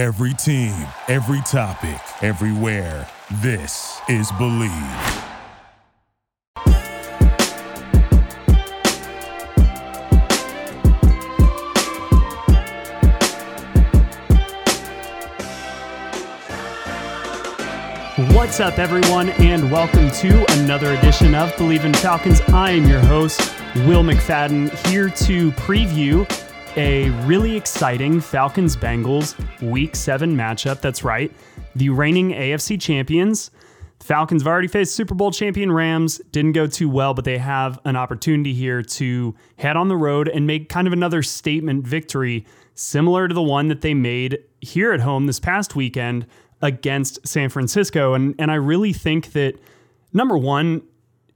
Every team, every topic, everywhere. This is Bleav. What's up, everyone, and welcome to another edition of Bleav in Falcons. I am your host, Will McFadden, here to preview a really exciting Falcons Bengals Week 7 matchup. That's right, the reigning AFC champions. Falcons have already faced Super Bowl champion Rams. Didn't go too well, but they have an opportunity here to head on the road and make kind of another statement victory, similar to the one that they made here at home this past weekend against San Francisco. And, and I really think that, number one,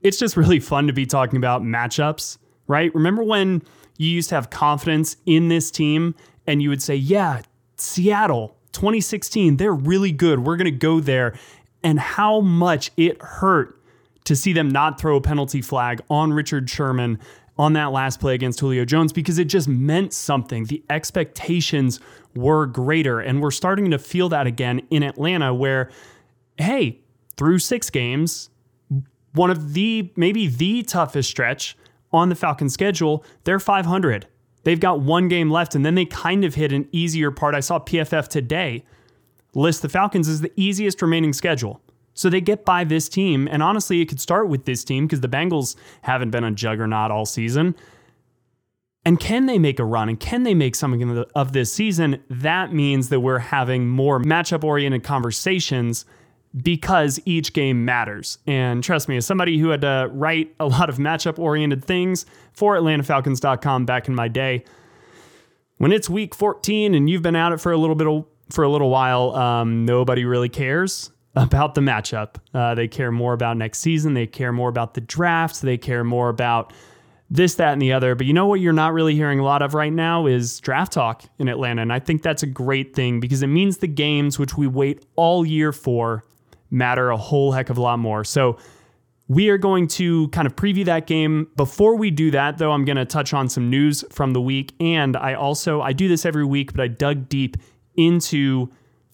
it's just really fun to be talking about matchups, right? Remember when you used to have confidence in this team and you would say, yeah, Seattle 2016, they're really good. We're going to go there. And how much it hurt to see them not throw a penalty flag on Richard Sherman on that last play against Julio Jones because it just meant something. The expectations were greater. And we're starting to feel that again in Atlanta, where, hey, through six games, one of the maybe the toughest stretch on the Falcons schedule, they're 500. They've got one game left, and then they kind of hit an easier part. I saw PFF today list the Falcons as the easiest remaining schedule. So they get by this team. And honestly, it could start with this team because the Bengals haven't been a juggernaut all season. And can they make a run and can they make something of this season? That means that we're having more matchup oriented conversations because each game matters. And trust me, as somebody who had to write a lot of matchup oriented things for AtlantaFalcons.com back in my day, when it's week 14 and you've been at it for a little bit for a little while, um, nobody really cares about the matchup. Uh, they care more about next season. They care more about the draft. They care more about this, that, and the other. But you know what you're not really hearing a lot of right now is draft talk in Atlanta. And I think that's a great thing because it means the games, which we wait all year for, matter a whole heck of a lot more. So we are going to kind of preview that game. Before we do that, though, I'm going to touch on some news from the week. And I also, I do this every week, but I dug deep into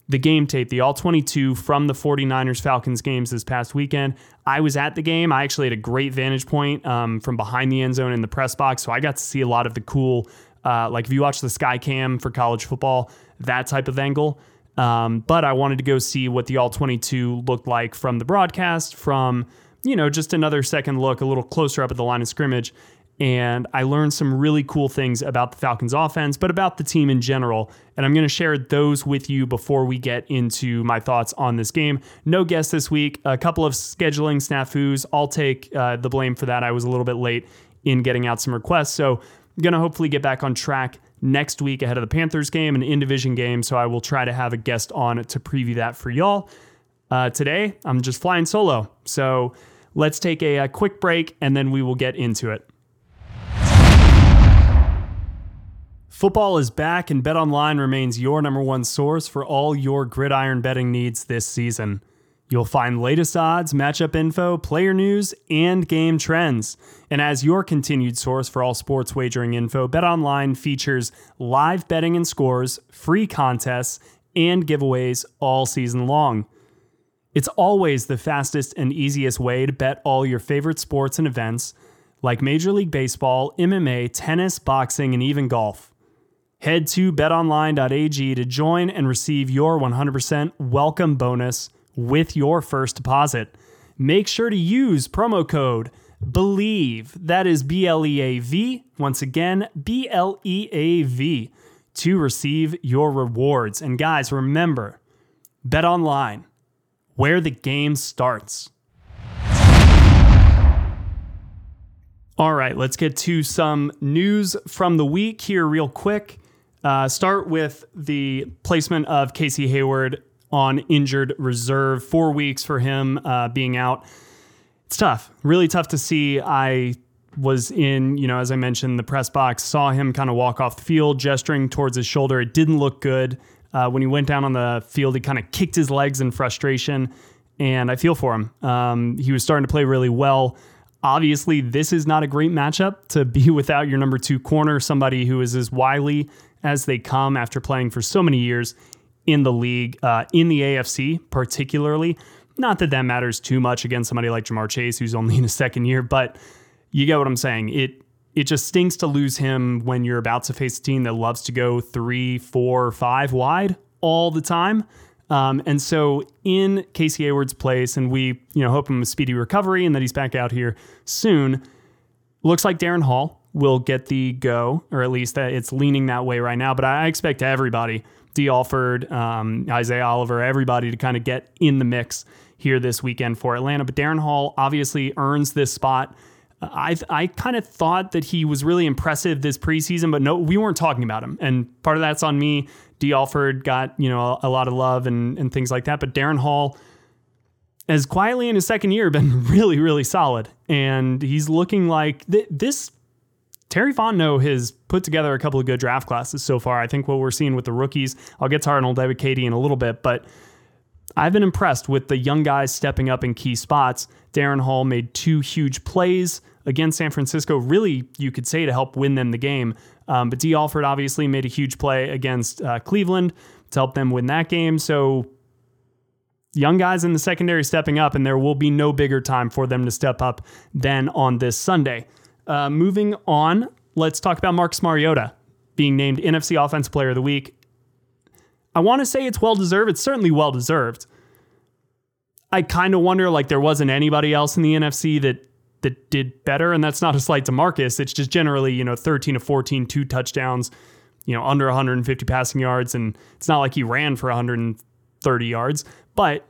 the game tape, the all 22 from the 49ers Falcons games this past weekend. I was at the game. I actually had a great vantage point um, from behind the end zone in the press box. So I got to see a lot of the cool, uh, like if you watch the Sky Cam for college football, that type of angle. Um, but I wanted to go see what the all 22 looked like from the broadcast, from, you know, just another second look, a little closer up at the line of scrimmage and I learned some really cool things about the Falcons offense, but about the team in general. And I'm going to share those with you before we get into my thoughts on this game. No guest this week, a couple of scheduling snafus. I'll take uh, the blame for that. I was a little bit late in getting out some requests. So going to hopefully get back on track next week ahead of the Panthers game, an in division game. So I will try to have a guest on to preview that for y'all. Uh, today, I'm just flying solo. So let's take a, a quick break and then we will get into it. Football is back, and BetOnline remains your number one source for all your gridiron betting needs this season. You'll find latest odds, matchup info, player news, and game trends. And as your continued source for all sports wagering info, BetOnline features live betting and scores, free contests, and giveaways all season long. It's always the fastest and easiest way to bet all your favorite sports and events like Major League Baseball, MMA, tennis, boxing, and even golf. Head to betonline.ag to join and receive your 100% welcome bonus with your first deposit. Make sure to use promo code BLEAV, that is B L E A V, once again, B L E A V, to receive your rewards. And guys, remember, bet online, where the game starts. All right, let's get to some news from the week here, real quick. Uh, start with the placement of Casey Hayward on injured reserve. Four weeks for him uh, being out. It's tough, really tough to see. I was in, you know, as I mentioned, the press box, saw him kind of walk off the field, gesturing towards his shoulder. It didn't look good. Uh, when he went down on the field, he kind of kicked his legs in frustration, and I feel for him. Um, he was starting to play really well. Obviously, this is not a great matchup to be without your number two corner, somebody who is as wily as they come after playing for so many years in the league, uh, in the AFC particularly. Not that that matters too much against somebody like Ja'Marr Chase, who's only in his second year, but you get what I'm saying. It it just stinks to lose him when you're about to face a team that loves to go three, four, five wide all the time. Um, and so in Casey Hayward's place, and we you know hope him a speedy recovery and that he's back out here soon. Looks like Darren Hall will get the go, or at least that it's leaning that way right now. But I expect everybody, Dee Alford, um, Isaiah Oliver, everybody to kind of get in the mix here this weekend for Atlanta. But Darren Hall obviously earns this spot. I I kind of thought that he was really impressive this preseason, but no, we weren't talking about him, and part of that's on me. Dee Alford got you know a, a lot of love and and things like that, but Darren Hall has quietly in his second year been really really solid, and he's looking like th- this. Terry Fontenot has put together a couple of good draft classes so far. I think what we're seeing with the rookies, I'll get to Arnold Ebiketie in a little bit, but I've been impressed with the young guys stepping up in key spots. Darren Hall made two huge plays against San Francisco, really, you could say, to help win them the game. Um, but Dee Alford obviously made a huge play against uh, Cleveland to help them win that game. So, young guys in the secondary stepping up, and there will be no bigger time for them to step up than on this Sunday. Uh, moving on, let's talk about Marcus Mariota being named NFC Offensive Player of the Week. I want to say it's well deserved. It's certainly well deserved. I kind of wonder like there wasn't anybody else in the NFC that that did better. And that's not a slight to Marcus. It's just generally, you know, 13 to 14, two touchdowns, you know, under 150 passing yards. And it's not like he ran for 130 yards, but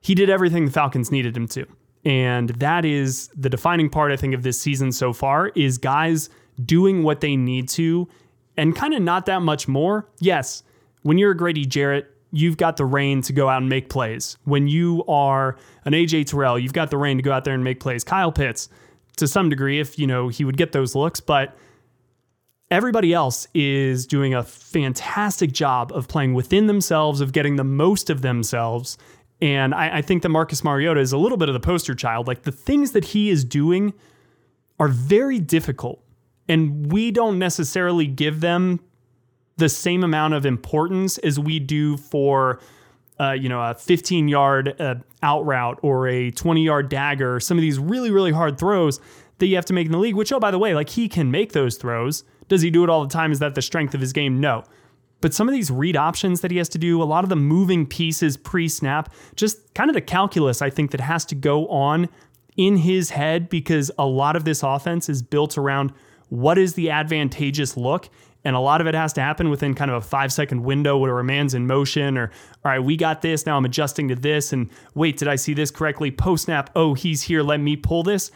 he did everything the Falcons needed him to. And that is the defining part, I think, of this season so far is guys doing what they need to and kind of not that much more. Yes, when you're a Grady Jarrett, you've got the rein to go out and make plays. When you are an AJ Terrell, you've got the rein to go out there and make plays. Kyle Pitts, to some degree, if you know he would get those looks, but everybody else is doing a fantastic job of playing within themselves, of getting the most of themselves. And I, I think that Marcus Mariota is a little bit of the poster child. Like the things that he is doing are very difficult. And we don't necessarily give them the same amount of importance as we do for uh, you know a 15 yard uh, out route or a 20 yard dagger some of these really really hard throws that you have to make in the league which oh by the way like he can make those throws. Does he do it all the time? Is that the strength of his game? No. But some of these read options that he has to do a lot of the moving pieces pre-snap just kind of the calculus i think that has to go on in his head because a lot of this offense is built around what is the advantageous look and a lot of it has to happen within kind of a five second window where a man's in motion or, all right, we got this. Now I'm adjusting to this. And wait, did I see this correctly? Post snap. Oh, he's here. Let me pull this.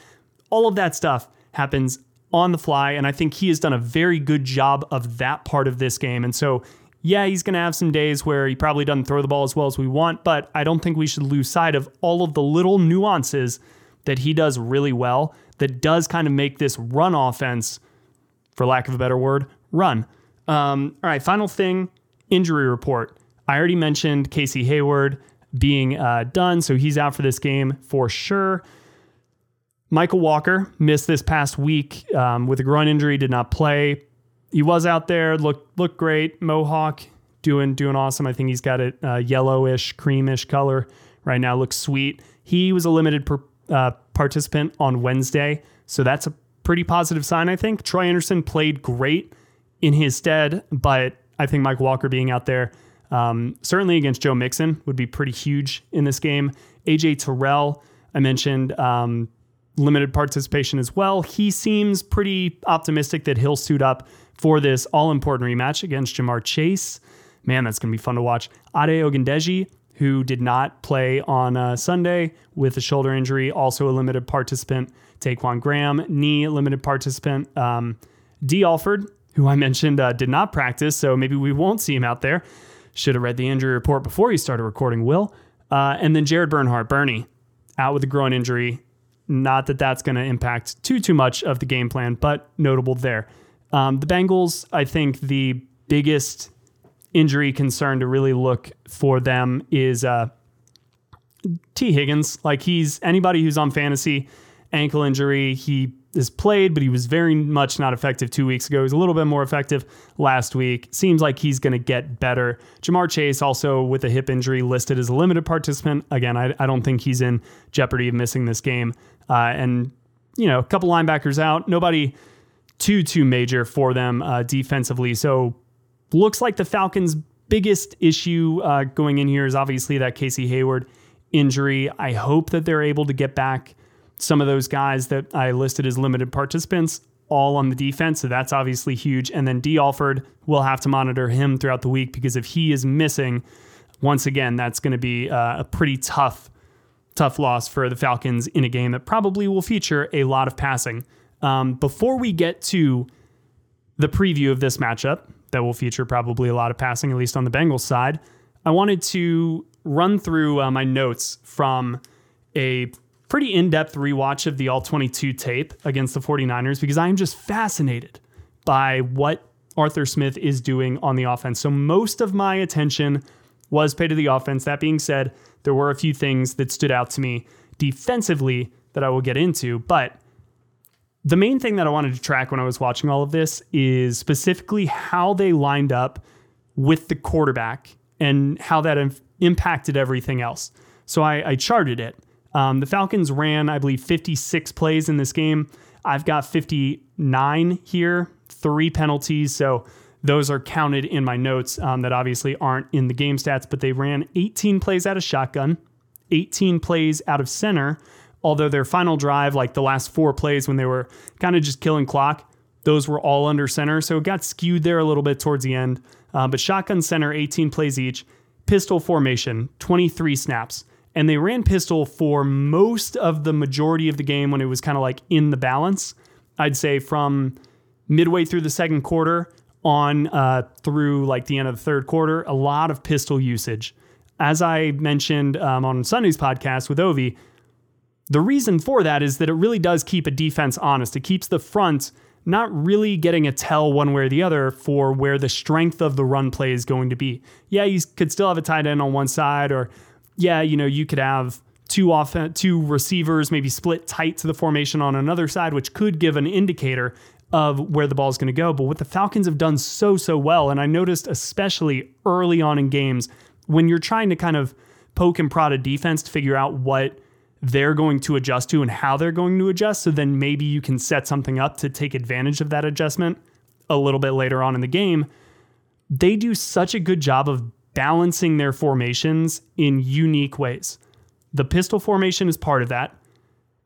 All of that stuff happens on the fly. And I think he has done a very good job of that part of this game. And so, yeah, he's going to have some days where he probably doesn't throw the ball as well as we want, but I don't think we should lose sight of all of the little nuances that he does really well that does kind of make this run offense, for lack of a better word, run. Um, all right, final thing injury report. I already mentioned Casey Hayward being uh, done, so he's out for this game for sure. Michael Walker missed this past week um, with a groin injury, did not play. He was out there, looked looked great. Mohawk doing doing awesome. I think he's got a uh, yellowish, creamish color right now. Looks sweet. He was a limited per, uh, participant on Wednesday, so that's a pretty positive sign. I think Troy Anderson played great in his stead. But I think Mike Walker being out there, um, certainly against Joe Mixon, would be pretty huge in this game. AJ Terrell, I mentioned um, limited participation as well. He seems pretty optimistic that he'll suit up for this all important rematch against Ja'Marr Chase. Man, that's going to be fun to watch. Ade Ogundeji, who did not play on uh, Sunday with a shoulder injury, also a limited participant. Ta'Quon Graham, knee limited participant. Um, Dee Alford, who I mentioned uh, did not practice, so maybe we won't see him out there. Should have read the injury report before you started recording, Will. Uh, and then Jared Bernhardt, Bernie, out with a groin injury. Not that that's going to impact too too much of the game plan, but notable there. Um, the Bengals, I think the biggest injury concern to really look for them is uh, Tee Higgins. Like he's anybody who's on fantasy ankle injury. He is played, but he was very much not effective two weeks ago. He was a little bit more effective last week. Seems like he's going to get better. Ja'Marr Chase, also with a hip injury, listed as a limited participant. Again, I, I don't think he's in jeopardy of missing this game. Uh, and, you know, a couple linebackers out. Nobody too, too major for them uh, defensively. So looks like the Falcons' biggest issue uh, going in here is obviously that Casey Hayward injury. I hope that they're able to get back some of those guys that I listed as limited participants all on the defense. So that's obviously huge. And then Dee Alford, we'll have to monitor him throughout the week because if he is missing, once again, that's going to be uh, a pretty tough, tough loss for the Falcons in a game that probably will feature a lot of passing. Um, before we get to the preview of this matchup, that will feature probably a lot of passing, at least on the Bengals side, I wanted to run through uh, my notes from a pretty in depth rewatch of the All 22 tape against the 49ers because I'm just fascinated by what Arthur Smith is doing on the offense. So most of my attention was paid to the offense. That being said, there were a few things that stood out to me defensively that I will get into. But the main thing that I wanted to track when I was watching all of this is specifically how they lined up with the quarterback and how that impacted everything else. So I, I charted it. Um, the Falcons ran, I believe, 56 plays in this game. I've got 59 here, three penalties. So those are counted in my notes um, that obviously aren't in the game stats, but they ran 18 plays out of shotgun, 18 plays out of center. Although their final drive, like the last four plays when they were kind of just killing clock, those were all under center. So it got skewed there a little bit towards the end. Uh, but shotgun center, 18 plays each. Pistol formation, 23 snaps and they ran pistol for most of the majority of the game when it was kind of like in the balance. I'd say from midway through the second quarter on uh, through like the end of the third quarter, a lot of pistol usage. As I mentioned um, on Sunday's podcast with Ovi, the reason for that is that it really does keep a defense honest. It keeps the front not really getting a tell one way or the other for where the strength of the run play is going to be. Yeah, you could still have a tight end on one side or yeah, you know, you could have two off two receivers maybe split tight to the formation on another side, which could give an indicator of where the ball is going to go. But what the Falcons have done so so well, and I noticed especially early on in games when you're trying to kind of poke and prod a defense to figure out what they're going to adjust to and how they're going to adjust. So then maybe you can set something up to take advantage of that adjustment a little bit later on in the game. They do such a good job of balancing their formations in unique ways. The pistol formation is part of that.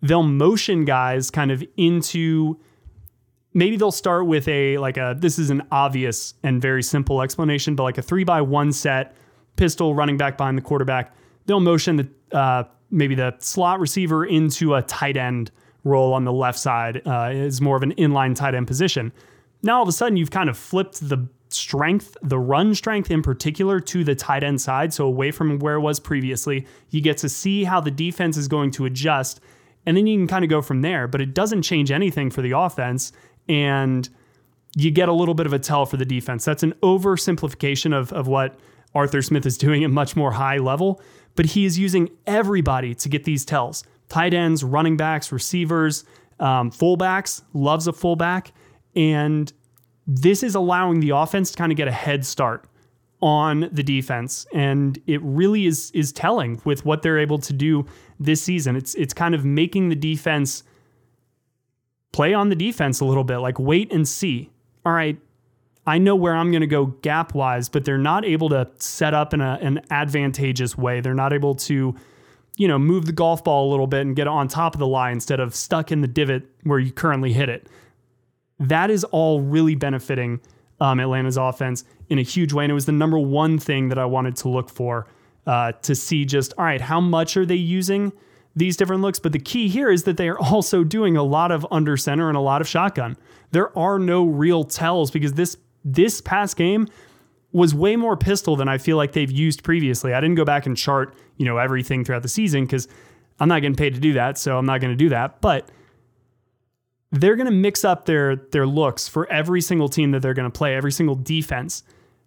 They'll motion guys kind of into maybe they'll start with a like a this is an obvious and very simple explanation, but like a three by one set, pistol running back behind the quarterback. They'll motion the uh, maybe the slot receiver into a tight end role on the left side uh, is more of an inline tight end position. Now all of a sudden you've kind of flipped the strength, the run strength in particular, to the tight end side. So away from where it was previously, you get to see how the defense is going to adjust. And then you can kind of go from there. But it doesn't change anything for the offense. And you get a little bit of a tell for the defense. That's an oversimplification of, of what Arthur Smith is doing at much more high level. But he is using everybody to get these tells. Tight ends, running backs, receivers, um, fullbacks, loves a fullback. And this is allowing the offense to kind of get a head start on the defense. And it really is is telling with what they're able to do this season. It's it's kind of making the defense play on the defense a little bit like wait and see. All right I know where I'm going to go gap wise but they're not able to set up in a, an advantageous way they're not able to you know move the golf ball a little bit and get on top of the lie instead of stuck in the divot where you currently hit it that is all really benefiting um, Atlanta's offense in a huge way. And it was the number one thing that I wanted to look for uh, to see just, all right, how much are they using these different looks? But the key here is that they are also doing a lot of under center and a lot of shotgun. There are no real tells because this this past game was way more pistol than I feel like they've used previously. I didn't go back and chart, you know, everything throughout the season because I'm not getting paid to do that, so I'm not going to do that. But they're going to mix up their their looks for every single team that they're going to play, every single defense.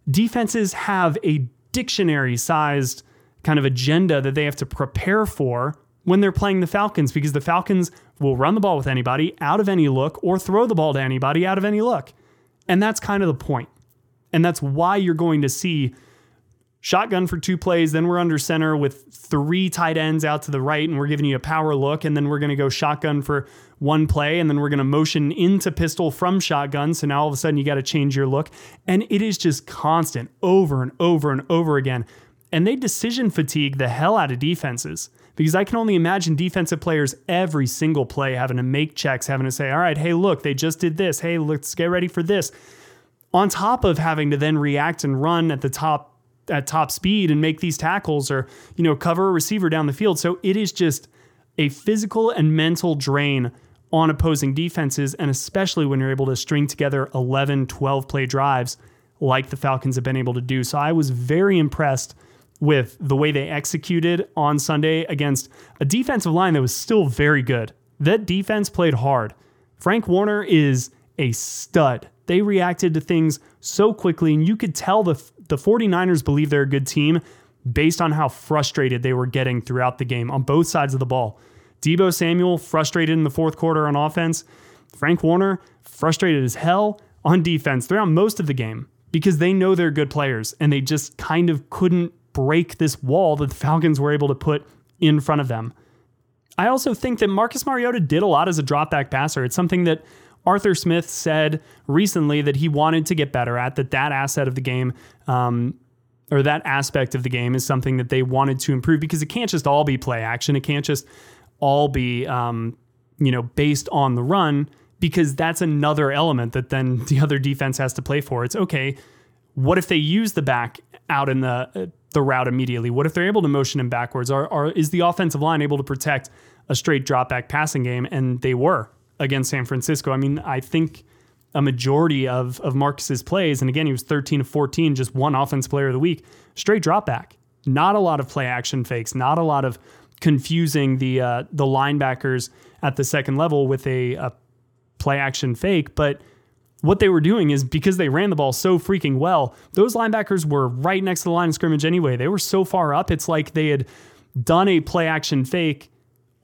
Defenses have a dictionary sized kind of agenda that they have to prepare for when they're playing the Falcons because the Falcons will run the ball with anybody out of any look or throw the ball to anybody out of any look. And that's kind of the point. And that's why you're going to see shotgun for two plays. Then we're under center with three tight ends out to the right, and we're giving you a power look. And then we're going to go shotgun for one play, and then we're going to motion into pistol from shotgun. So now all of a sudden you got to change your look. And it is just constant over and over and over again. And they decision fatigue the hell out of defenses because I can only imagine defensive players every single play having to make checks, having to say, all right, hey, look, they just did this. Hey, let's get ready for this. On top of having to then react and run at the top at top speed and make these tackles or, you know, cover a receiver down the field. So it is just a physical and mental drain on opposing defenses, and especially when you're able to string together 11, 12 play drives like the Falcons have been able to do. So I was very impressed with the way they executed on Sunday against a defensive line that was still very good. That defense played hard. Fred Warner is a stud. They reacted to things so quickly, and you could tell the the 49ers believe they're a good team based on how frustrated they were getting throughout the game on both sides of the ball. Deebo Samuel frustrated in the fourth quarter on offense. Fred Warner frustrated as hell on defense throughout most of the game because they know they're good players and they just kind of couldn't break this wall that the Falcons were able to put in front of them. I also think that Marcus Mariota did a lot as a dropback passer. It's something that Arthur Smith said recently that he wanted to get better at, that that asset of the game, um, or that aspect of the game is something that they wanted to improve because it can't just all be play action. It can't just all be, um, you know, based on the run because that's another element that then the other defense has to play for. It's okay. What if they use the back out in the uh, the route immediately? What if they're able to motion him backwards? Are, are is the offensive line able to protect a straight drop back passing game? And they were against San Francisco. I mean, I think a majority of of Marcus's plays, and again, he was 13 of 14, just one offense player of the week, straight drop back. Not a lot of play action fakes, not a lot of confusing the uh, the linebackers at the second level with a, a play action fake, but what they were doing is because they ran the ball so freaking well, those linebackers were right next to the line of scrimmage anyway. They were so far up, it's like they had done a play action fake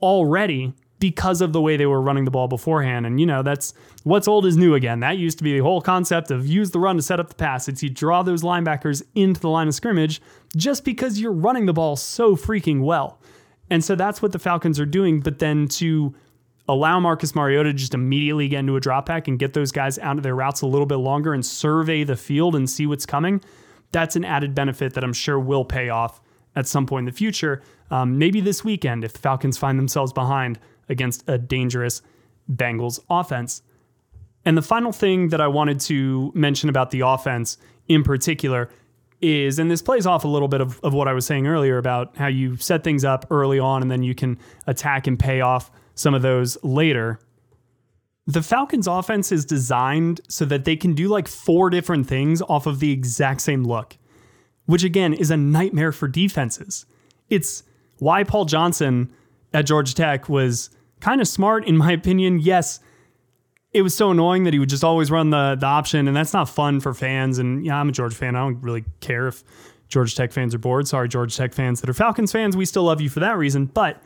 already because of the way they were running the ball beforehand. And, you know, that's what's old is new again. That used to be the whole concept of use the run to set up the pass. It's you draw those linebackers into the line of scrimmage just because you're running the ball so freaking well. And so that's what the Falcons are doing. But then to allow Marcus Mariota just immediately get into a drop back and get those guys out of their routes a little bit longer and survey the field and see what's coming, that's an added benefit that I'm sure will pay off at some point in the future. Um, maybe this weekend if the Falcons find themselves behind against a dangerous Bengals offense. And the final thing that I wanted to mention about the offense in particular is, and this plays off a little bit of, of what I was saying earlier about how you set things up early on and then you can attack and pay off some of those later. The Falcons offense is designed so that they can do like four different things off of the exact same look, which again is a nightmare for defenses. It's why Paul Johnson at Georgia Tech was kind of smart, in my opinion. Yes, it was so annoying that he would just always run the the option, and that's not fun for fans. And yeah, I'm a Georgia fan. I don't really care if Georgia Tech fans are bored. Sorry, Georgia Tech fans that are Falcons fans. We still love you for that reason, but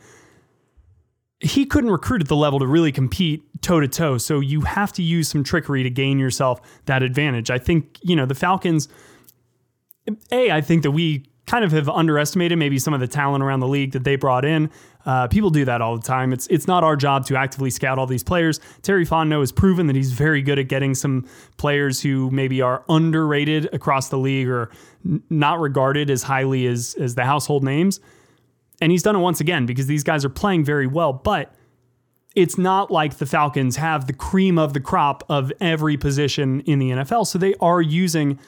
he couldn't recruit at the level to really compete toe to toe. So you have to use some trickery to gain yourself that advantage. I think, you know, the Falcons, A, I think that we kind of have underestimated maybe some of the talent around the league that they brought in. Uh, people do that all the time. It's it's not our job to actively scout all these players. Terry Fontenot has proven that he's very good at getting some players who maybe are underrated across the league or n- not regarded as highly as as the household names. And he's done it once again because these guys are playing very well, but it's not like the Falcons have the cream of the crop of every position in the NFL. So they are using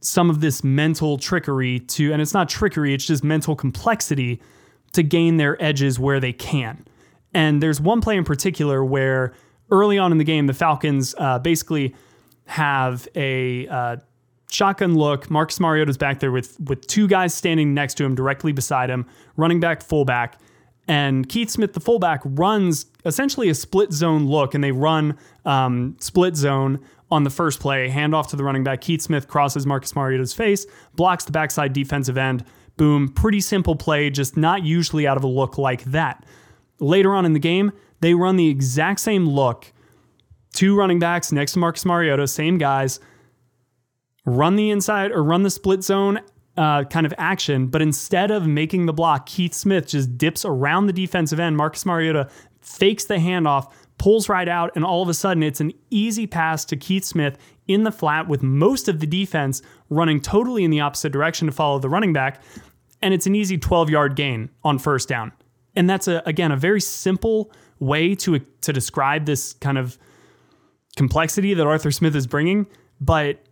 some of this mental trickery to, and it's not trickery, it's just mental complexity to gain their edges where they can. And there's one play in particular where early on in the game, the Falcons uh, basically have a uh, shotgun look. Marcus Mariota's back there with with two guys standing next to him, directly beside him, running back, fullback. And Keith Smith, the fullback, runs essentially a split zone look, and they run um, split zone on the first play, handoff to the running back. Keith Smith crosses Marcus Mariota's face, blocks the backside defensive end, Boom, pretty simple play, just not usually out of a look like that. later on in the game, they run the exact same look. Two running backs next to Marcus Mariota, same guys, run the inside or run the split zone uh, kind of action, but instead of making the block, Keith Smith just dips around the defensive end. Marcus Mariota fakes the handoff, pulls right out, and all of a sudden it's an easy pass to Keith Smith in the flat with most of the defense running totally in the opposite direction to follow the running back. And it's an easy 12 yard gain on first down. And that's a, again, a very simple way to, to describe this kind of complexity that Arthur Smith is bringing. But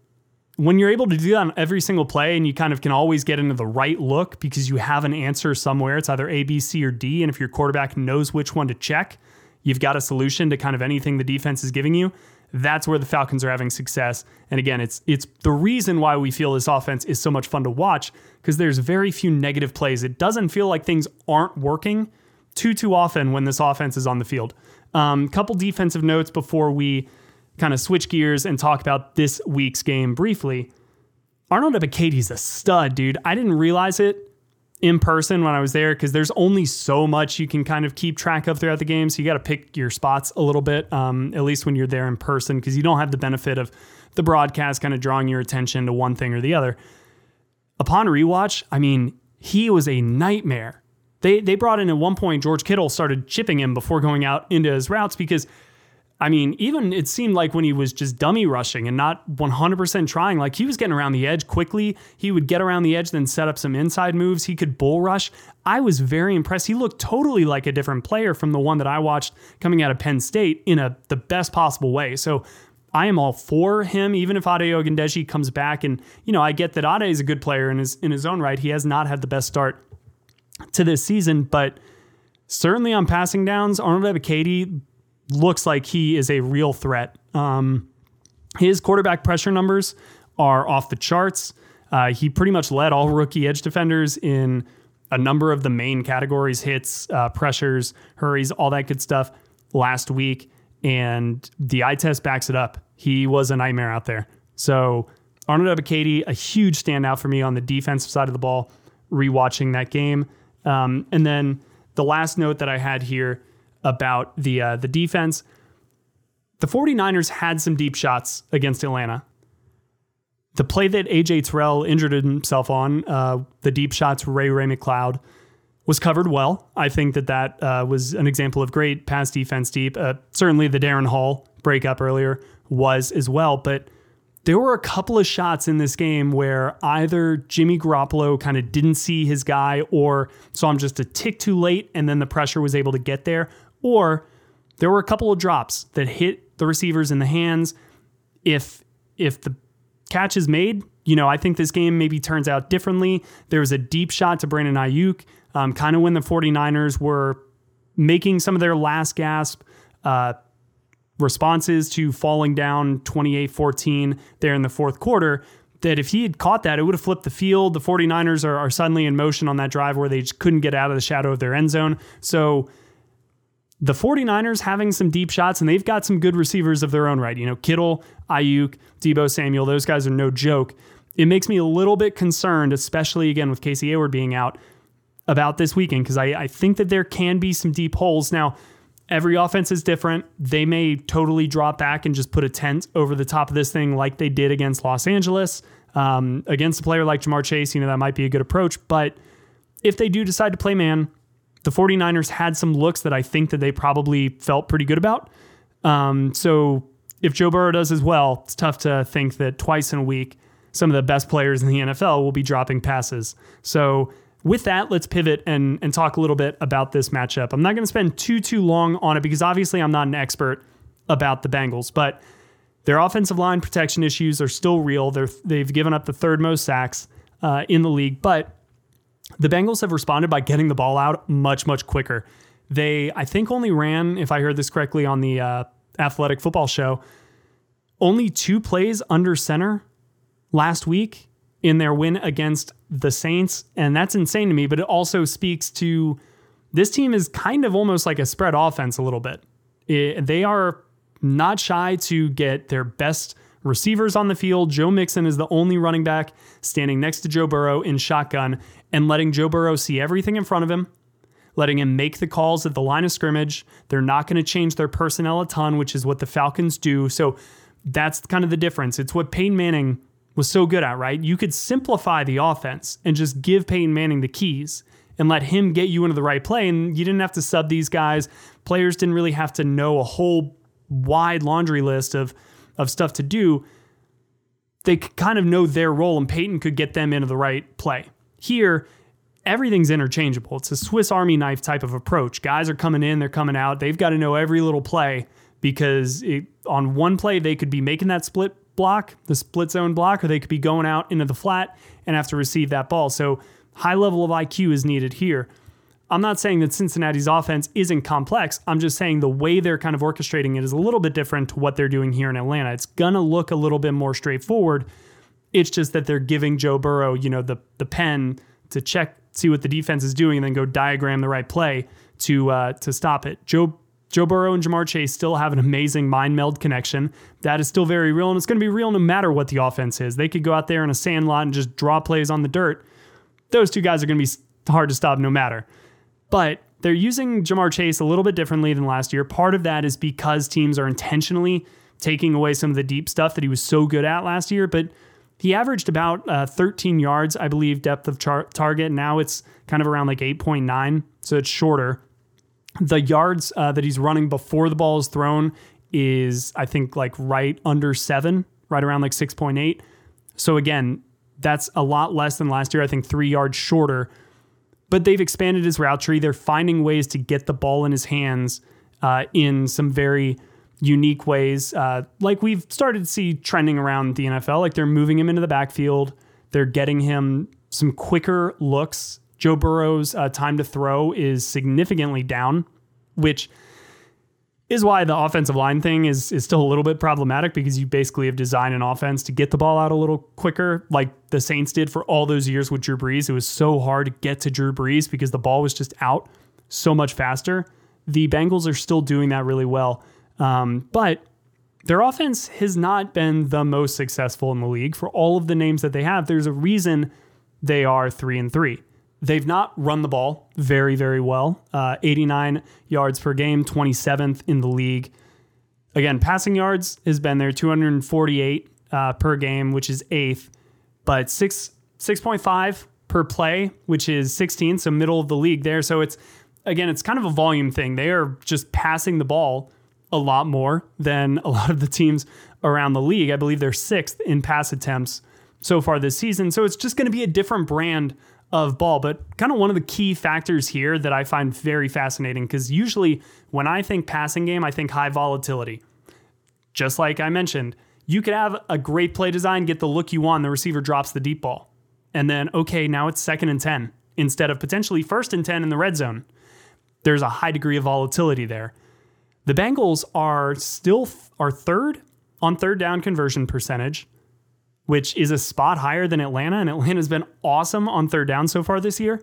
when you're able to do that on every single play and you kind of can always get into the right look because you have an answer somewhere, it's either A, B, C, or D. And if your quarterback knows which one to check, you've got a solution to kind of anything the defense is giving you. That's where the Falcons are having success. And again, it's it's the reason why we feel this offense is so much fun to watch because there's very few negative plays. It doesn't feel like things aren't working too too often when this offense is on the field. Um, couple defensive notes before we kind of switch gears and talk about this week's game briefly. Arnold Ebiketie's a stud, dude. I didn't realize it in person when I was there because there's only so much you can kind of keep track of throughout the game. So you got to pick your spots a little bit, um, at least when you're there in person, because you don't have the benefit of the broadcast kind of drawing your attention to one thing or the other. Upon rewatch, I mean, he was a nightmare. They they brought in at one point George Kittle started chipping him before going out into his routes because I mean, even it seemed like when he was just dummy rushing and not 100% trying, like he was getting around the edge quickly. He would get around the edge, then set up some inside moves. He could bull rush. I was very impressed. He looked totally like a different player from the one that I watched coming out of Penn State in a the best possible way. So I am all for him, even if Ade Ogundeji comes back. And, you know, I get that Ade is a good player in his in his own right. He has not had the best start to this season, but certainly on passing downs, Arnold Ebiketie looks like he is a real threat. Um, his quarterback pressure numbers are off the charts. Uh, he pretty much led all rookie edge defenders in a number of the main categories hits, uh, pressures, hurries, all that good stuff last week. And the eye test backs it up. He was a nightmare out there. So, Arnold Ebiketie, a huge standout for me on the defensive side of the ball, rewatching that game. Um, and then the last note that I had here about the uh, the defense. The 49ers had some deep shots against Atlanta. The play that AJ Terrell injured himself on, uh, the deep shots Ray Ray McCloud, was covered well. I think that that uh, was an example of great pass defense deep. Uh, certainly the Darren Hall breakup earlier was as well, but there were a couple of shots in this game where either Jimmy Garoppolo kind of didn't see his guy or saw him just a tick too late and then the pressure was able to get there, or there were a couple of drops that hit the receivers in the hands. If if the catch is made, you know, I think this game maybe turns out differently. There was a deep shot to Brandon Aiyuk, um, kind of when the 49ers were making some of their last gasp uh, responses to falling down 28 14 there in the fourth quarter. That if he had caught that, it would have flipped the field. The 49ers are, are suddenly in motion on that drive where they just couldn't get out of the shadow of their end zone. So, the 49ers having some deep shots and they've got some good receivers of their own right. You know, Kittle, Aiyuk, Deebo Samuel, those guys are no joke. It makes me a little bit concerned, especially again with Casey Hayward being out about this weekend, because I, I think that there can be some deep holes. Now, every offense is different. They may totally drop back and just put a tent over the top of this thing like they did against Los Angeles. Um, against a player like Ja'Marr Chase, you know, that might be a good approach. But if they do decide to play man, the 49ers had some looks that I think that they probably felt pretty good about. Um, so if Joe Burrow does as well, it's tough to think that twice in a week, some of the best players in the NFL will be dropping passes. So with that, let's pivot and, and talk a little bit about this matchup. I'm not going to spend too, too long on it because obviously I'm not an expert about the Bengals, but their offensive line protection issues are still real. They're, they've given up the third most sacks uh, in the league, but the Bengals have responded by getting the ball out much, much quicker. They, I think, only ran, if I heard this correctly on the uh, athletic football show, only two plays under center last week in their win against the Saints. And that's insane to me, but it also speaks to this team is kind of almost like a spread offense a little bit. It, they are not shy to get their best receivers on the field. Joe Mixon is the only running back standing next to Joe Burrow in shotgun and letting Joe Burrow see everything in front of him, letting him make the calls at the line of scrimmage. They're not going to change their personnel a ton, which is what the Falcons do. So that's kind of the difference. It's what Peyton Manning was so good at, right? You could simplify the offense and just give Peyton Manning the keys and let him get you into the right play. And you didn't have to sub these guys. Players didn't really have to know a whole wide laundry list of, of stuff to do. They kind of know their role, and Peyton could get them into the right play. Here, everything's interchangeable. It's a Swiss Army knife type of approach. Guys are coming in, they're coming out. They've got to know every little play because it, on one play, they could be making that split block, the split zone block, or they could be going out into the flat and have to receive that ball. So, high level of IQ is needed here. I'm not saying that Cincinnati's offense isn't complex. I'm just saying the way they're kind of orchestrating it is a little bit different to what they're doing here in Atlanta. It's going to look a little bit more straightforward. It's just that they're giving Joe Burrow, you know, the the pen to check, see what the defense is doing, and then go diagram the right play to uh, to stop it. Joe Joe Burrow and Ja'Marr Chase still have an amazing mind meld connection. That is still very real, and it's going to be real no matter what the offense is. They could go out there in a sand lot and just draw plays on the dirt. Those two guys are going to be hard to stop no matter. But they're using Ja'Marr Chase a little bit differently than last year. Part of that is because teams are intentionally taking away some of the deep stuff that he was so good at last year. But he averaged about uh, 13 yards, I believe, depth of char- target. Now it's kind of around like 8.9, so it's shorter. The yards uh, that he's running before the ball is thrown is, I think, like right under seven, right around like 6.8. So again, that's a lot less than last year. I think three yards shorter. But they've expanded his route tree. They're finding ways to get the ball in his hands uh, in some very unique ways, uh, like we've started to see trending around the NFL. Like they're moving him into the backfield, they're getting him some quicker looks. Joe Burrow's uh, time to throw is significantly down, which is why the offensive line thing is is still a little bit problematic because you basically have designed an offense to get the ball out a little quicker, like the Saints did for all those years with Drew Brees. It was so hard to get to Drew Brees because the ball was just out so much faster. The Bengals are still doing that really well. Um, but their offense has not been the most successful in the league for all of the names that they have. There's a reason they are three and three. They've not run the ball very, very well. Uh, 89 yards per game, 27th in the league. Again, passing yards has been there, 248 uh, per game, which is eighth, but six 6.5 per play, which is 16th, so middle of the league there. So it's again, it's kind of a volume thing. They are just passing the ball a lot more than a lot of the teams around the league. I believe they're sixth in pass attempts so far this season. So it's just going to be a different brand of ball. But kind of one of the key factors here that I find very fascinating because usually when I think passing game, I think high volatility. Just like I mentioned, you could have a great play design, get the look you want, the receiver drops the deep ball. And then, okay, now it's second and 10 instead of potentially first and 10 in the red zone. There's a high degree of volatility there. The Bengals are still th- are third on third down conversion percentage, which is a spot higher than Atlanta, and Atlanta's been awesome on third down so far this year.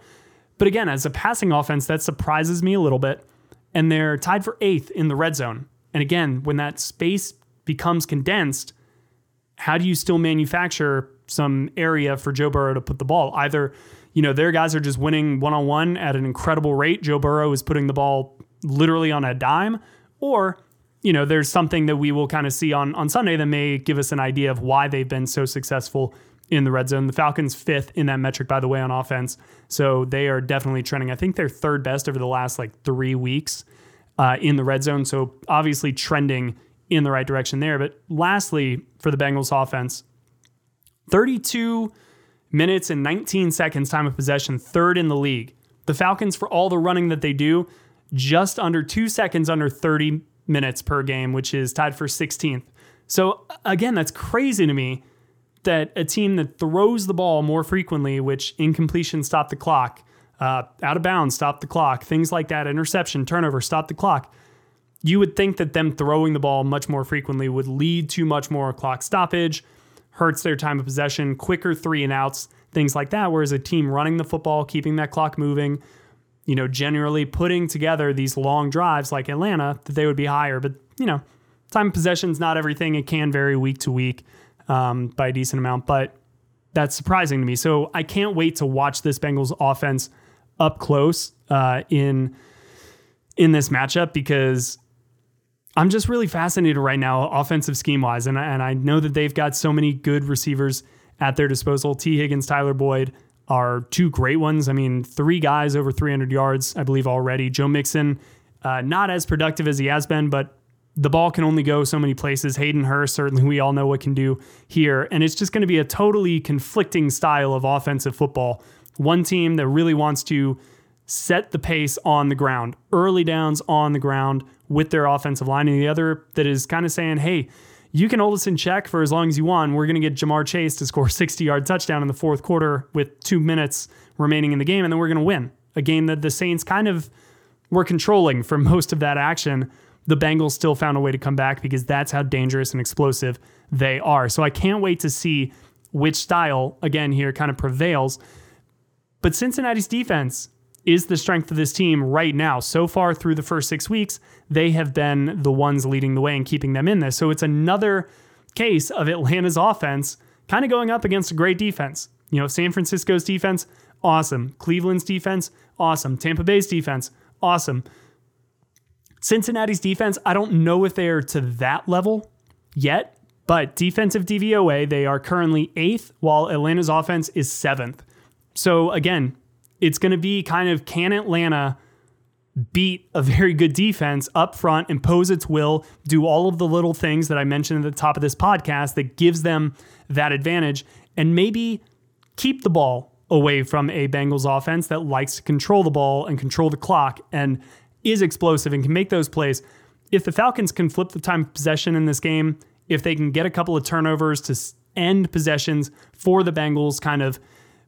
But again, as a passing offense, that surprises me a little bit. And they're tied for eighth in the red zone. And again, when that space becomes condensed, how do you still manufacture some area for Joe Burrow to put the ball? Either, you know, their guys are just winning one on one at an incredible rate. Joe Burrow is putting the ball literally on a dime, or you know there's something that we will kind of see on on Sunday that may give us an idea of why they've been so successful in the red zone. The Falcons fifth in that metric, by the way, on offense, so they are definitely trending. I think they're third best over the last like three weeks uh, in the red zone. So obviously trending in the right direction there. But lastly, for the Bengals offense, 32 minutes and 19 seconds time of possession, third in the league. The Falcons, for all the running that they do, just under two seconds under 30 minutes per game, which is tied for 16th. So, again, that's crazy to me that a team that throws the ball more frequently, which incompletion stop the clock, uh, out of bounds stop the clock, things like that, interception, turnover stop the clock. You would think that them throwing the ball much more frequently would lead to much more clock stoppage, hurts their time of possession, quicker three and outs, things like that. Whereas a team running the football, keeping that clock moving, you know, generally putting together these long drives like Atlanta, that they would be higher. But, you know, time possession is not everything. It can vary week to week um, by a decent amount, but that's surprising to me. So I can't wait to watch this Bengals offense up close uh, in in this matchup because I'm just really fascinated right now, offensive scheme wise, and and I know that they've got so many good receivers at their disposal. Tee Higgins, Tyler Boyd are two great ones. I mean, three guys over 300 yards, I believe already. Joe Mixon, uh, not as productive as he has been, but the ball can only go so many places. Hayden Hurst, certainly we all know what can do here. And it's just going to be a totally conflicting style of offensive football. One team that really wants to set the pace on the ground, early downs on the ground with their offensive line, and the other that is kind of saying, hey, you can hold us in check for as long as you want. We're going to get Ja'Marr Chase to score 60 yard touchdown in the fourth quarter with two minutes remaining in the game, and then we're going to win a game that the Saints kind of were controlling for most of that action the Bengals still found a way to come back because that's how dangerous and explosive they are. So I can't wait to see which style, again, here kind of prevails. But Cincinnati's defense is the strength of this team right now. So far through the first six weeks, they have been the ones leading the way and keeping them in this. So it's another case of Atlanta's offense kind of going up against a great defense. You know, San Francisco's defense, awesome. Cleveland's defense, awesome. Tampa Bay's defense, awesome. Cincinnati's defense, I don't know if they are to that level yet, but defensive DVOA, they are currently eighth, while Atlanta's offense is seventh. So again, it's going to be kind of can Atlanta beat a very good defense up front, impose its will, do all of the little things that I mentioned at the top of this podcast that gives them that advantage, and maybe keep the ball away from a Bengals offense that likes to control the ball and control the clock and is explosive and can make those plays. If the Falcons can flip the time of possession in this game, if they can get a couple of turnovers to end possessions for the Bengals, kind of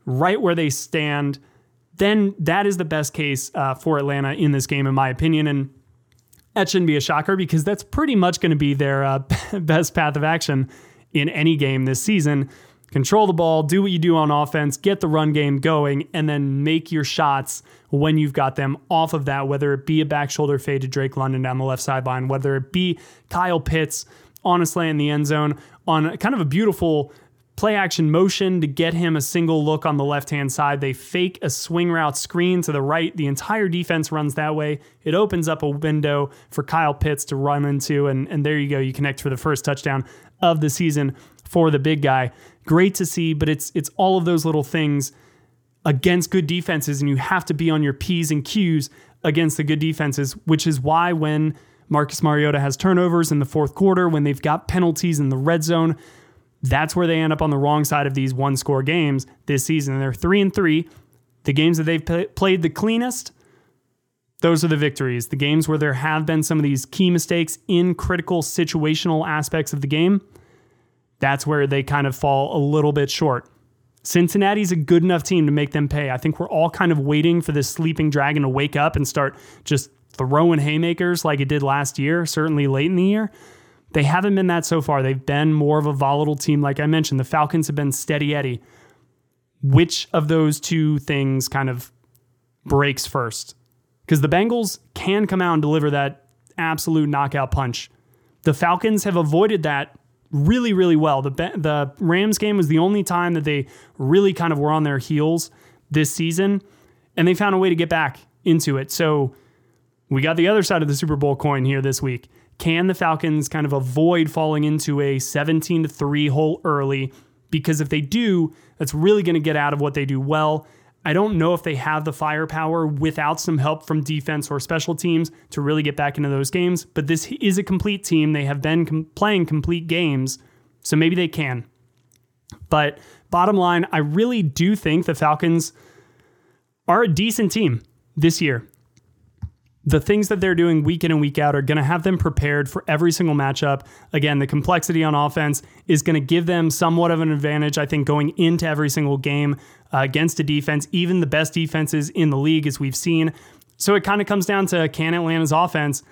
right where they stand, then that is the best case uh, for Atlanta in this game, in my opinion. And that shouldn't be a shocker because that's pretty much going to be their uh, best path of action in any game this season control the ball, do what you do on offense, get the run game going, and then make your shots when you've got them off of that, whether it be a back shoulder fade to Drake London down the left sideline, whether it be Kyle Pitts on a honestly in the end zone on kind of a beautiful play action motion to get him a single look on the left hand side. They fake a swing route screen to the right. The entire defense runs that way. It opens up a window for Kyle Pitts to run into, and, and there you go. You connect for the first touchdown of the season for the big guy great to see, but it's it's all of those little things against good defenses, and you have to be on your P's and Q's against the good defenses, which is why when Marcus Mariota has turnovers in the fourth quarter, when they've got penalties in the red zone, that's where they end up on the wrong side of these one score games this season. They're three and three. The games that they've played the cleanest, those are the victories. The games where there have been some of these key mistakes in critical situational aspects of the game, that's where they kind of fall a little bit short. Cincinnati's a good enough team to make them pay. I think we're all kind of waiting for this sleeping dragon to wake up and start just throwing haymakers like it did last year, certainly late in the year. They haven't been that so far. They've been more of a volatile team, like I mentioned. The Falcons have been steady Eddie. Which of those two things kind of breaks first? Because the Bengals can come out and deliver that absolute knockout punch. The Falcons have avoided that really, really well. The the Rams game was the only time that they really kind of were on their heels this season, and they found a way to get back into it. So we got the other side of the Super Bowl coin here this week. Can the Falcons kind of avoid falling into a 17 to 3 hole early? Because if they do, that's really going to get out of what they do well I don't know if they have the firepower without some help from defense or special teams to really get back into those games, but this is a complete team. They have been com- playing complete games, so maybe they can. But bottom line, I really do think the Falcons are a decent team this year the things that they're doing week in and week out are going to have them prepared for every single matchup. Again, the complexity on offense is going to give them somewhat of an advantage, I think, going into every single game uh, against a defense, even the best defenses in the league, as we've seen. So it kind of comes down to can Atlanta's offense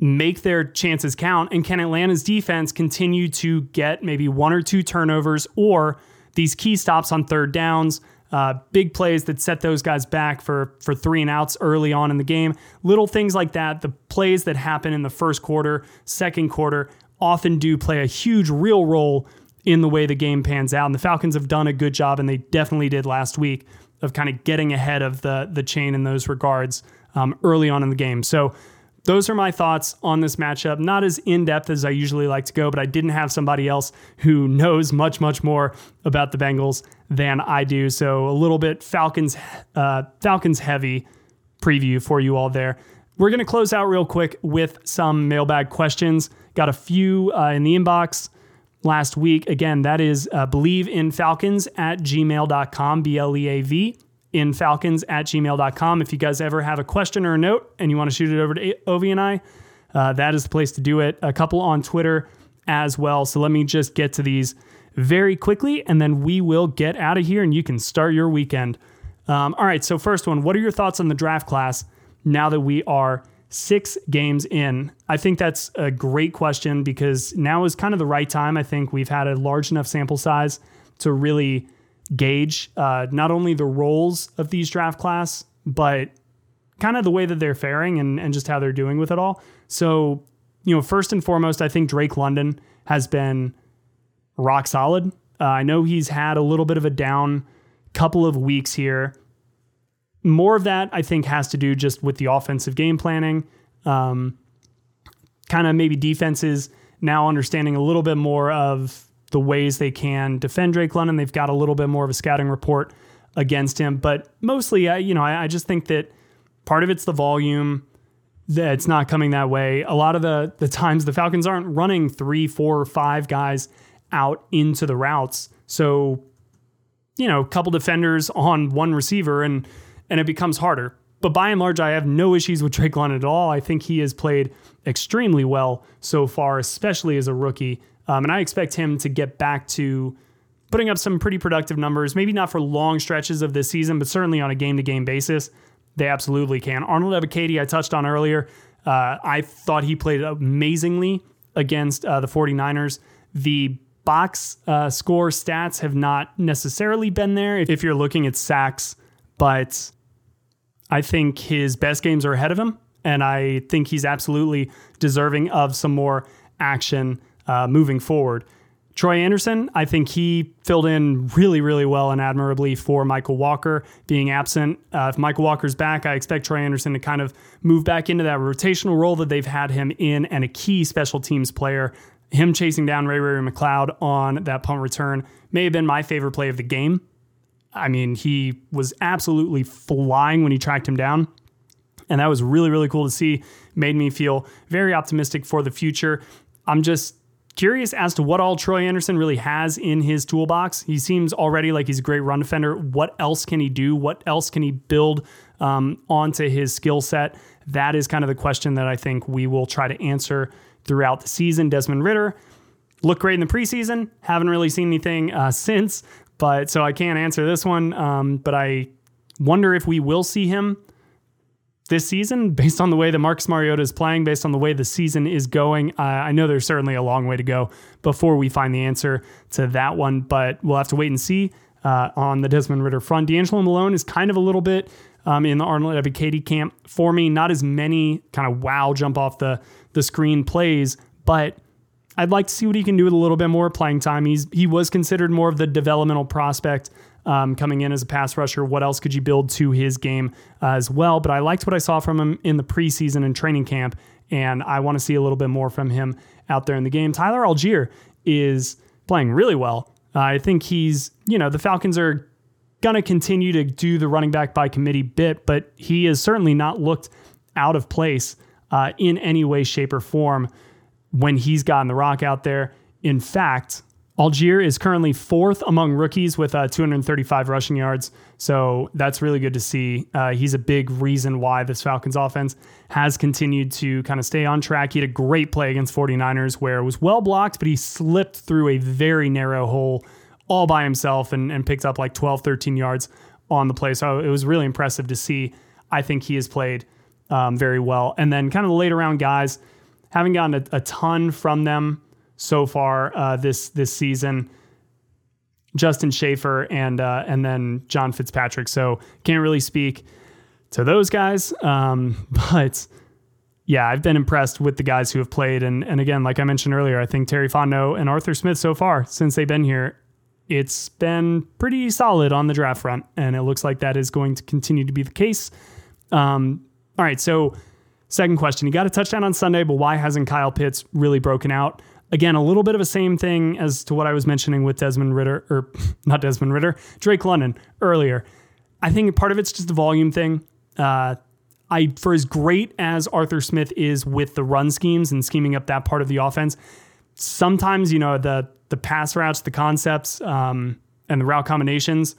make their chances count, and can Atlanta's defense continue to get maybe one or two turnovers or these key stops on third downs? Uh, big plays that set those guys back for for three and outs early on in the game. Little things like that. The plays that happen in the first quarter, second quarter, often do play a huge real role in the way the game pans out. And the Falcons have done a good job, and they definitely did last week of kind of getting ahead of the the chain in those regards um, early on in the game. So those are my thoughts on this matchup. Not as in depth as I usually like to go, but I didn't have somebody else who knows much, much more about the Bengals than I do. So a little bit Falcons, uh, Falcons heavy preview for you all there. We're going to close out real quick with some mailbag questions. Got a few uh, in the inbox last week. Again, that is uh, bleavinfalcons at gmail.com, B L E A V in falcons at gmail.com. If you guys ever have a question or a note and you want to shoot it over to Ovi and I, uh, that is the place to do it. A couple on Twitter as well. So let me just get to these very quickly and then we will get out of here and you can start your weekend. Um, all right. So, first one, what are your thoughts on the draft class now that we are six games in? I think that's a great question because now is kind of the right time. I think we've had a large enough sample size to really gauge uh, not only the roles of these draft class, but kind of the way that they're faring and, and just how they're doing with it all. So, you know, first and foremost, I think Drake London has been rock solid. Uh, I know he's had a little bit of a down couple of weeks here. More of that, I think, has to do just with the offensive game planning. Um, kind of maybe defenses now understanding a little bit more of the ways they can defend Drake London. They've got a little bit more of a scouting report against him, but mostly, I, you know, I, I just think that part of it's the volume that it's not coming that way. A lot of the the times the Falcons aren't running three, four, five guys out into the routes. So, you know, a couple defenders on one receiver and and it becomes harder. But by and large, I have no issues with Drake London at all. I think he has played extremely well so far, especially as a rookie. Um, and I expect him to get back to putting up some pretty productive numbers, maybe not for long stretches of this season, but certainly on a game to game basis. They absolutely can. Arnold Ebiketie, I touched on earlier. Uh, I thought he played amazingly against uh, the 49ers. The box uh, score stats have not necessarily been there if you're looking at sacks, but I think his best games are ahead of him. And I think he's absolutely deserving of some more action uh, moving forward. Troy Andersen, I think he filled in really, really well and admirably for Mykal Walker being absent. Uh, if Mykal Walker's back, I expect Troy Andersen to kind of move back into that rotational role that they've had him in and a key special teams player. Him chasing down Ray-Ray McCloud on that punt return may have been my favorite play of the game. I mean, he was absolutely flying when he tracked him down. And that was really, really cool to see. Made me feel very optimistic for the future. I'm just curious as to what all Troy Andersen really has in his toolbox. He seems already like he's a great run defender. What else can he do? What else can he build um, onto his skill set? That is kind of the question that I think we will try to answer throughout the season. Desmond Ridder looked great in the preseason. Haven't really seen anything uh, since, but so I can't answer this one. Um, but I wonder if we will see him this season, based on the way that Marcus Mariota is playing, based on the way the season is going. Uh, I know there's certainly a long way to go before we find the answer to that one, but we'll have to wait and see uh, on the Desmond Ridder front. D'Angelo Malone is kind of a little bit um, in the Arnold Ebiketie camp for me. Not as many kind of wow jump off the the screen plays, but I'd like to see what he can do with a little bit more playing time. He's he was considered more of the developmental prospect um, coming in as a pass rusher. What else could you build to his game uh, as well? But I liked what I saw from him in the preseason and training camp, and I want to see a little bit more from him out there in the game. Tyler Allgeier is playing really well. Uh, I think he's, you know, the Falcons are going to continue to do the running back by committee bit, but he has certainly not looked out of place uh, in any way, shape, or form when he's gotten the rock out there. In fact, Allgeier is currently fourth among rookies with uh, 235 rushing yards. So that's really good to see. Uh, he's a big reason why this Falcons offense has continued to kind of stay on track. He had a great play against 49ers where it was well blocked, but he slipped through a very narrow hole all by himself and, and picked up like 12, 13 yards on the play. So it was really impressive to see. I think he has played um, very well. And then kind of the later round guys, haven't gotten a, a ton from them so far uh, this this season. Justin Shaffer and uh, and then John Fitzpatrick. So can't really speak to those guys, um, but yeah, I've been impressed with the guys who have played. And and again, like I mentioned earlier, I think Terry Fontenot and Arthur Smith so far since they've been here it's been pretty solid on the draft front, and it looks like that is going to continue to be the case. Um, all right, so second question. You got a touchdown on Sunday, but why hasn't Kyle Pitts really broken out? Again, a little bit of a same thing as to what I was mentioning with Desmond Ridder, or not Desmond Ridder, Drake London earlier. I think part of it's just the volume thing. Uh, I, for as great as Arthur Smith is with the run schemes and scheming up that part of the offense, sometimes you know the the pass routes, the concepts, um, and the route combinations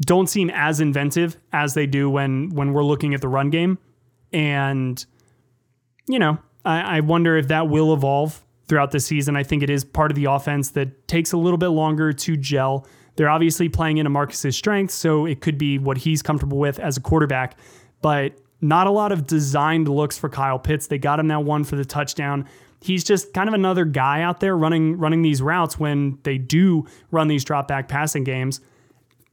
don't seem as inventive as they do when when we're looking at the run game. And you know, I, I wonder if that will evolve throughout the season. I think it is part of the offense that takes a little bit longer to gel. They're obviously playing into Marcus's strengths, so it could be what he's comfortable with as a quarterback. But not a lot of designed looks for Kyle Pitts. They got him that one for the touchdown he's just kind of another guy out there running running these routes when they do run these drop back passing games.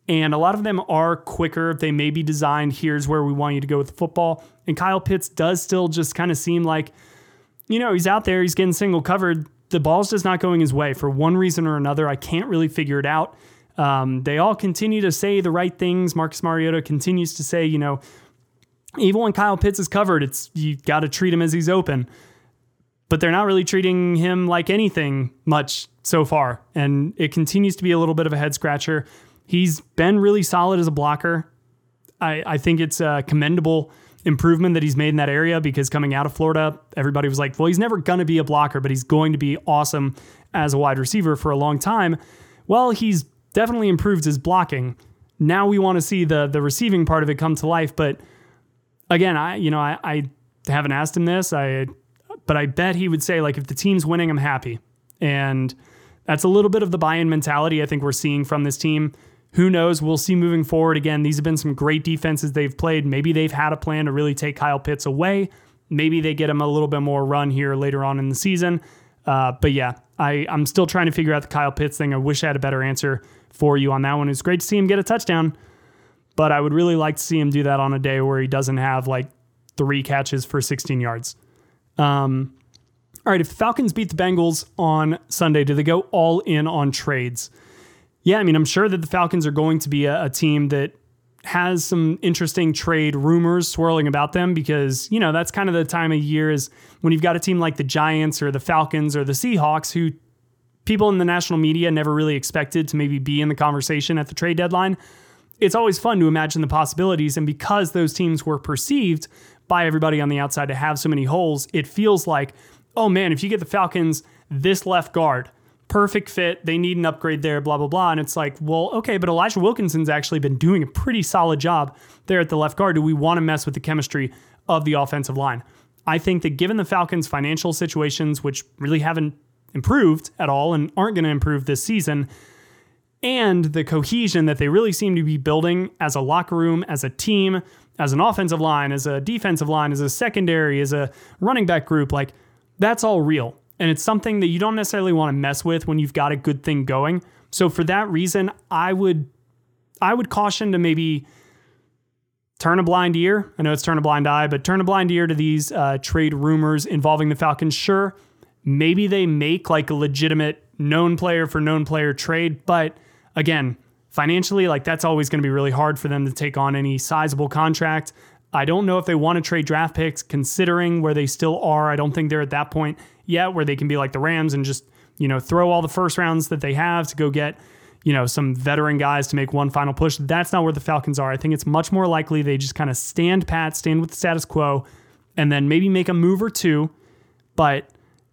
And a lot of them are quicker. They may be designed, here's where we want you to go with the football. And Kyle Pitts does still just kind of seem like, you know, he's out there, he's getting single covered. The ball's just not going his way for one reason or another. I can't really figure it out. Um, they all continue to say the right things. Marcus Mariota continues to say, you know, even when Kyle Pitts is covered, it's you got to treat him as he's open but they're not really treating him like anything much so far. And it continues to be a little bit of a head scratcher. He's been really solid as a blocker. I, I think it's a commendable improvement that he's made in that area because coming out of Florida, everybody was like, well, he's never going to be a blocker, but he's going to be awesome as a wide receiver for a long time. Well, he's definitely improved his blocking. Now we want to see the the receiving part of it come to life. But again, I you know I, I haven't asked him this. I but I bet he would say, like, if the team's winning, I'm happy. And that's a little bit of the buy in mentality I think we're seeing from this team. Who knows? We'll see moving forward. Again, these have been some great defenses they've played. Maybe they've had a plan to really take Kyle Pitts away. Maybe they get him a little bit more run here later on in the season. Uh, but yeah, I, I'm still trying to figure out the Kyle Pitts thing. I wish I had a better answer for you on that one. It's great to see him get a touchdown, but I would really like to see him do that on a day where he doesn't have like three catches for 16 yards. Um, all right, if Falcons beat the Bengals on Sunday, do they go all in on trades? Yeah, I mean, I'm sure that the Falcons are going to be a, a team that has some interesting trade rumors swirling about them because, you know, that's kind of the time of year is when you've got a team like the Giants or the Falcons or the Seahawks who people in the national media never really expected to maybe be in the conversation at the trade deadline. It's always fun to imagine the possibilities. And because those teams were perceived by everybody on the outside to have so many holes, it feels like, oh man, if you get the Falcons this left guard, perfect fit, they need an upgrade there, blah, blah, blah. And it's like, well, okay, but Elijah Wilkinson's actually been doing a pretty solid job there at the left guard. Do we want to mess with the chemistry of the offensive line? I think that given the Falcons' financial situations, which really haven't improved at all and aren't going to improve this season, and the cohesion that they really seem to be building as a locker room, as a team, as an offensive line, as a defensive line, as a secondary, as a running back group, like that's all real. And it's something that you don't necessarily want to mess with when you've got a good thing going. So for that reason, I would I would caution to maybe turn a blind ear. I know it's turn a blind eye, but turn a blind ear to these uh, trade rumors involving the Falcons. Sure, maybe they make like a legitimate known player for known player trade, but again, financially, like that's always going to be really hard for them to take on any sizable contract. I don't know if they want to trade draft picks considering where they still are. I don't think they're at that point yet where they can be like the Rams and just, you know, throw all the first rounds that they have to go get, you know, some veteran guys to make one final push. That's not where the Falcons are. I think it's much more likely they just kind of stand pat, stand with the status quo, and then maybe make a move or two, but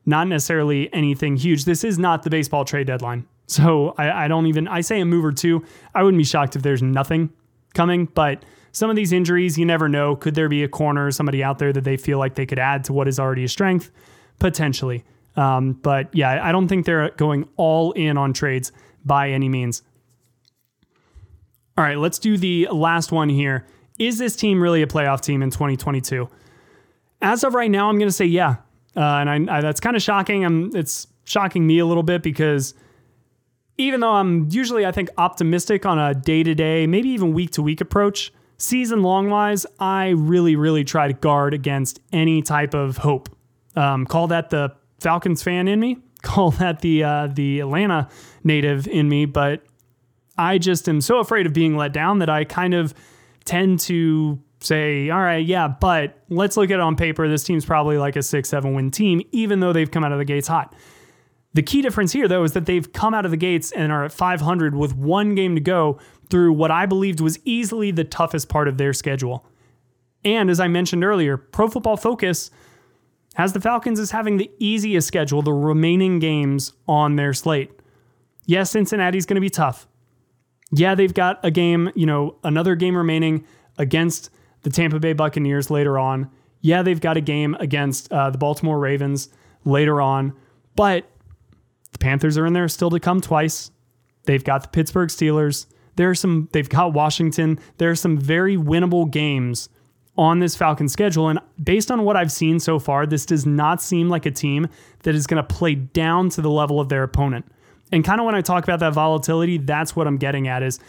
not necessarily anything huge. This is not the baseball trade deadline. So I, I don't even, I say a move or two. I wouldn't be shocked if there's nothing coming, but some of these injuries, you never know. Could there be a corner, somebody out there that they feel like they could add to what is already a strength? Potentially. Um, but yeah, I don't think they're going all in on trades by any means. All right, let's do the last one here. Is this team really a playoff team in 2022? As of right now, I'm going to say yeah. Uh, and I, I, that's kind of shocking. I'm, it's shocking me a little bit because even though I'm usually, I think, optimistic on a day to day, maybe even week to week approach, season long wise, I really, really try to guard against any type of hope. Um, call that the Falcons fan in me, call that the uh, the Atlanta native in me, but I just am so afraid of being let down that I kind of tend to say, all right, yeah, but let's look at it on paper. This team's probably like a six, seven win team, even though they've come out of the gates hot. The key difference here, though, is that they've come out of the gates and are at 500 with one game to go through what I believed was easily the toughest part of their schedule. And as I mentioned earlier, Pro Football Focus has the Falcons as having the easiest schedule, the remaining games on their slate. Yes, Cincinnati's going to be tough. Yeah, they've got a game, you know, another game remaining against the Tampa Bay Buccaneers later on. Yeah, they've got a game against uh, the Baltimore Ravens later on, but the Panthers are in there still to come twice. They've got the Pittsburgh Steelers. There are some. They've got Washington. There are some very winnable games on this Falcon schedule, and based on what I've seen so far, this does not seem like a team that is going to play down to the level of their opponent. And kind of when I talk about that volatility, that's what I'm getting at is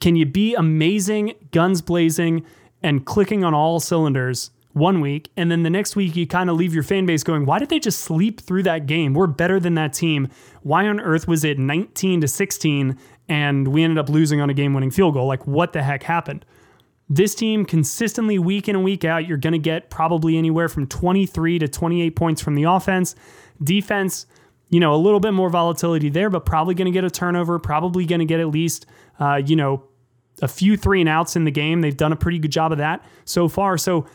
can you be amazing, guns blazing, and clicking on all cylinders one week, and then the next week you kind of leave your fan base going, why did they just sleep through that game? We're better than that team. Why on earth was it 19 to 16 and we ended up losing on a game winning field goal? Like, what the heck happened? This team consistently week in and week out, you're going to get probably anywhere from 23 to 28 points from the offense. Defense, you know, a little bit more volatility there, but probably going to get a turnover, probably going to get at least, uh, you know, a few three and outs in the game. They've done a pretty good job of that so far. So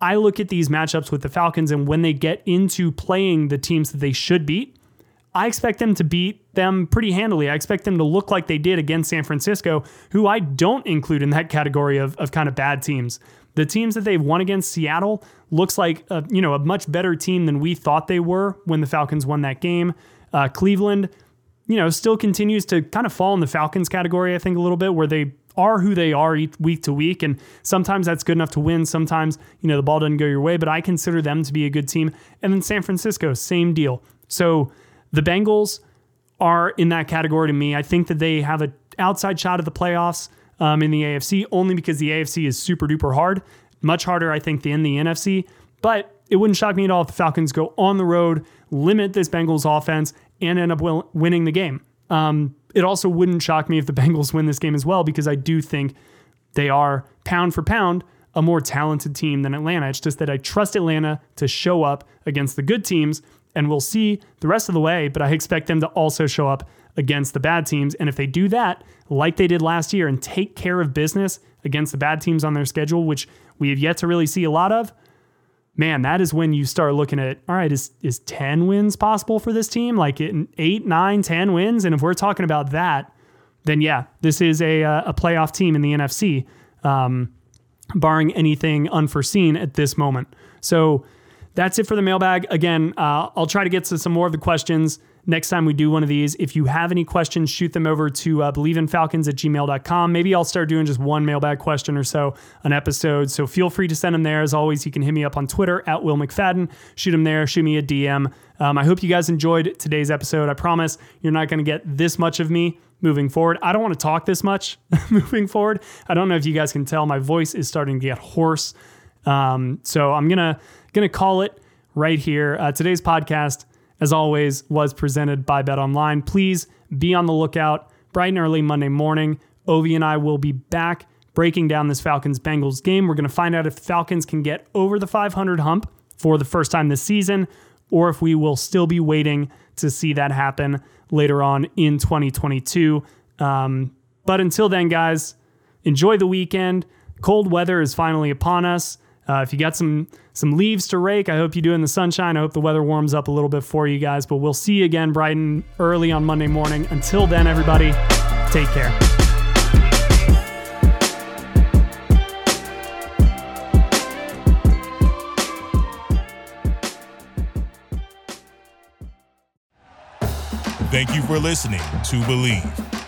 I look at these matchups with the Falcons, and when they get into playing the teams that they should beat, I expect them to beat them pretty handily. I expect them to look like they did against San Francisco, who I don't include in that category of, of kind of bad teams. The teams that they've won against Seattle looks like a, you know a much better team than we thought they were when the Falcons won that game. Uh, Cleveland, you know, still continues to kind of fall in the Falcons category, I think, a little bit, where they are who they are week to week. And sometimes that's good enough to win. Sometimes, you know, the ball doesn't go your way, but I consider them to be a good team. And then San Francisco, same deal. So the Bengals are in that category to me. I think that they have an outside shot at the playoffs um, in the AFC only because the AFC is super duper hard, much harder, I think, than the NFC. But it wouldn't shock me at all if the Falcons go on the road, limit this Bengals offense, and end up winning the game. Um, it also wouldn't shock me if the Bengals win this game as well because I do think they are pound for pound a more talented team than Atlanta. It's just that I trust Atlanta to show up against the good teams, and we'll see the rest of the way. But I expect them to also show up against the bad teams. And if they do that, like they did last year, and take care of business against the bad teams on their schedule, which we have yet to really see a lot of, man, that is when you start looking at all right, is is 10 wins possible for this team? Like eight, nine, 10 wins? And if we're talking about that, then yeah, this is a, uh, a playoff team in the NFC, um, barring anything unforeseen at this moment. So that's it for the mailbag. Again, uh, I'll try to get to some more of the questions next time we do one of these. If you have any questions, shoot them over to uh, bleavinfalcons at gmail.com. Maybe I'll start doing just one mailbag question or so an episode. So feel free to send them there. As always, you can hit me up on Twitter at Will McFadden. Shoot them there. Shoot me a DM. Um, I hope you guys enjoyed today's episode. I promise you're not going to get this much of me moving forward. I don't want to talk this much moving forward. I don't know if you guys can tell my voice is starting to get hoarse. Um, so I'm gonna gonna call it right here. Uh, today's podcast as always, was presented by Bet Online. Please be on the lookout bright and early Monday morning. Ovi and I will be back breaking down this Falcons Bengals game. We're going to find out if Falcons can get over the 500 hump for the first time this season, or if we will still be waiting to see that happen later on in 2022. Um, but until then, guys, enjoy the weekend. Cold weather is finally upon us. Uh, if you got some some leaves to rake, I hope you do in the sunshine. I hope the weather warms up a little bit for you guys. But we'll see you again bright and early on Monday morning. Until then, everybody, take care. Thank you for listening to Bleav.